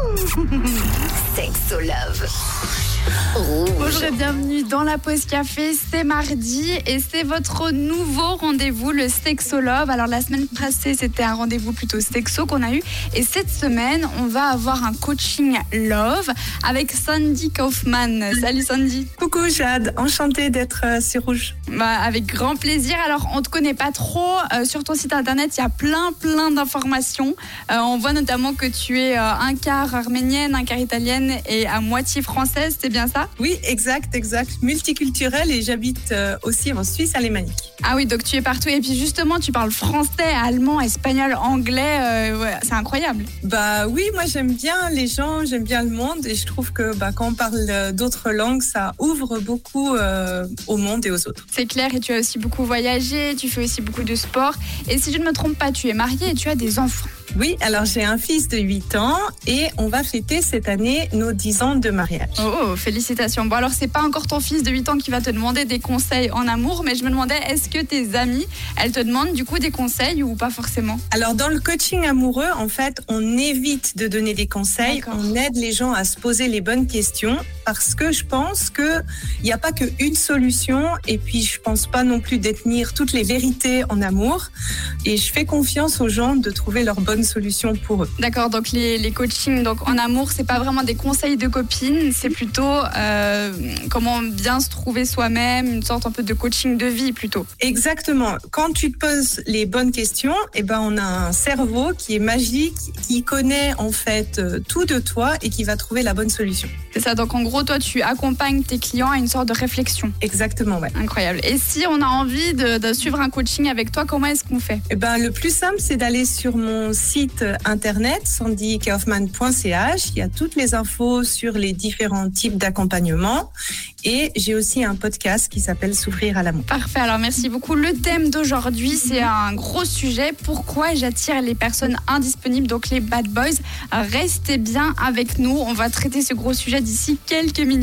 Sexolove. Bonjour et bienvenue dans la pause café. C'est mardi et c'est votre nouveau rendez-vous, le Sexolove. Alors la semaine passée, c'était un rendez-vous plutôt sexo qu'on a eu. Et cette semaine, on va avoir un coaching love avec Sandy Kaufman. Salut Sandy. Coucou Jade, enchantée d'être euh, sur Rouge. Bah, avec grand plaisir. Alors on te connaît pas trop. Euh, sur ton site internet, il y a plein plein d'informations. Euh, on voit notamment que tu es euh, un quart arménienne, un quart italienne et à moitié française. C'est bien ça? Oui, exact, exact. Multiculturelle et j'habite euh, aussi en Suisse alémanique. Ah oui, donc tu es partout. Et puis justement, tu parles français, allemand, espagnol, anglais. euh, ouais, c'est incroyable. Bah oui, moi j'aime bien les gens, j'aime bien le monde et je trouve que bah, quand on parle euh, d'autres langues, ça ouvre beaucoup euh, au monde et aux autres. C'est clair. Et tu as aussi beaucoup voyagé. Tu fais aussi beaucoup de sport. Et si je ne me trompe pas, tu es mariée et tu as des enfants. Oui, alors j'ai un fils de 8 ans et on va fêter cette année nos 10 ans de mariage. Oh, oh, félicitations. Bon, alors, c'est pas encore ton fils de 8 ans qui va te demander des conseils en amour, mais je me demandais, est-ce que tes amies, elles te demandent du coup des conseils ou pas forcément? Alors dans le coaching amoureux, en fait, on évite de donner des conseils, on aide les gens à se poser les bonnes questions parce que je pense que il n'y a pas qu'une solution et puis je pense pas non plus détenir toutes les vérités en amour et je fais confiance aux gens de trouver leur bonne solution pour eux. D'accord, donc les, les coachings donc en amour, c'est pas vraiment des conseils de copines, c'est plutôt euh, comment bien se trouver soi-même, une sorte un peu de coaching de vie plutôt. Exactement. Quand tu te poses les bonnes questions, eh ben on a un cerveau qui est magique, qui connaît en fait euh, tout de toi et qui va trouver la bonne solution. C'est ça, donc en gros, toi, tu accompagnes tes clients à une sorte de réflexion. Exactement, ouais. Incroyable. Et si on a envie de, de suivre un coaching avec toi, comment est-ce qu'on fait? Eh ben, le plus simple, c'est d'aller sur mon site internet sandykaufman.ch. Il y a toutes les infos sur les différents types d'accompagnement. Et j'ai aussi un podcast qui s'appelle S'ouvrir à l'amour. Parfait, alors merci beaucoup. Le thème d'aujourd'hui, c'est un gros sujet. Pourquoi j'attire les personnes indisponibles, donc les bad boys? Restez bien avec nous. On va traiter ce gros sujet d'ici quelques minutes.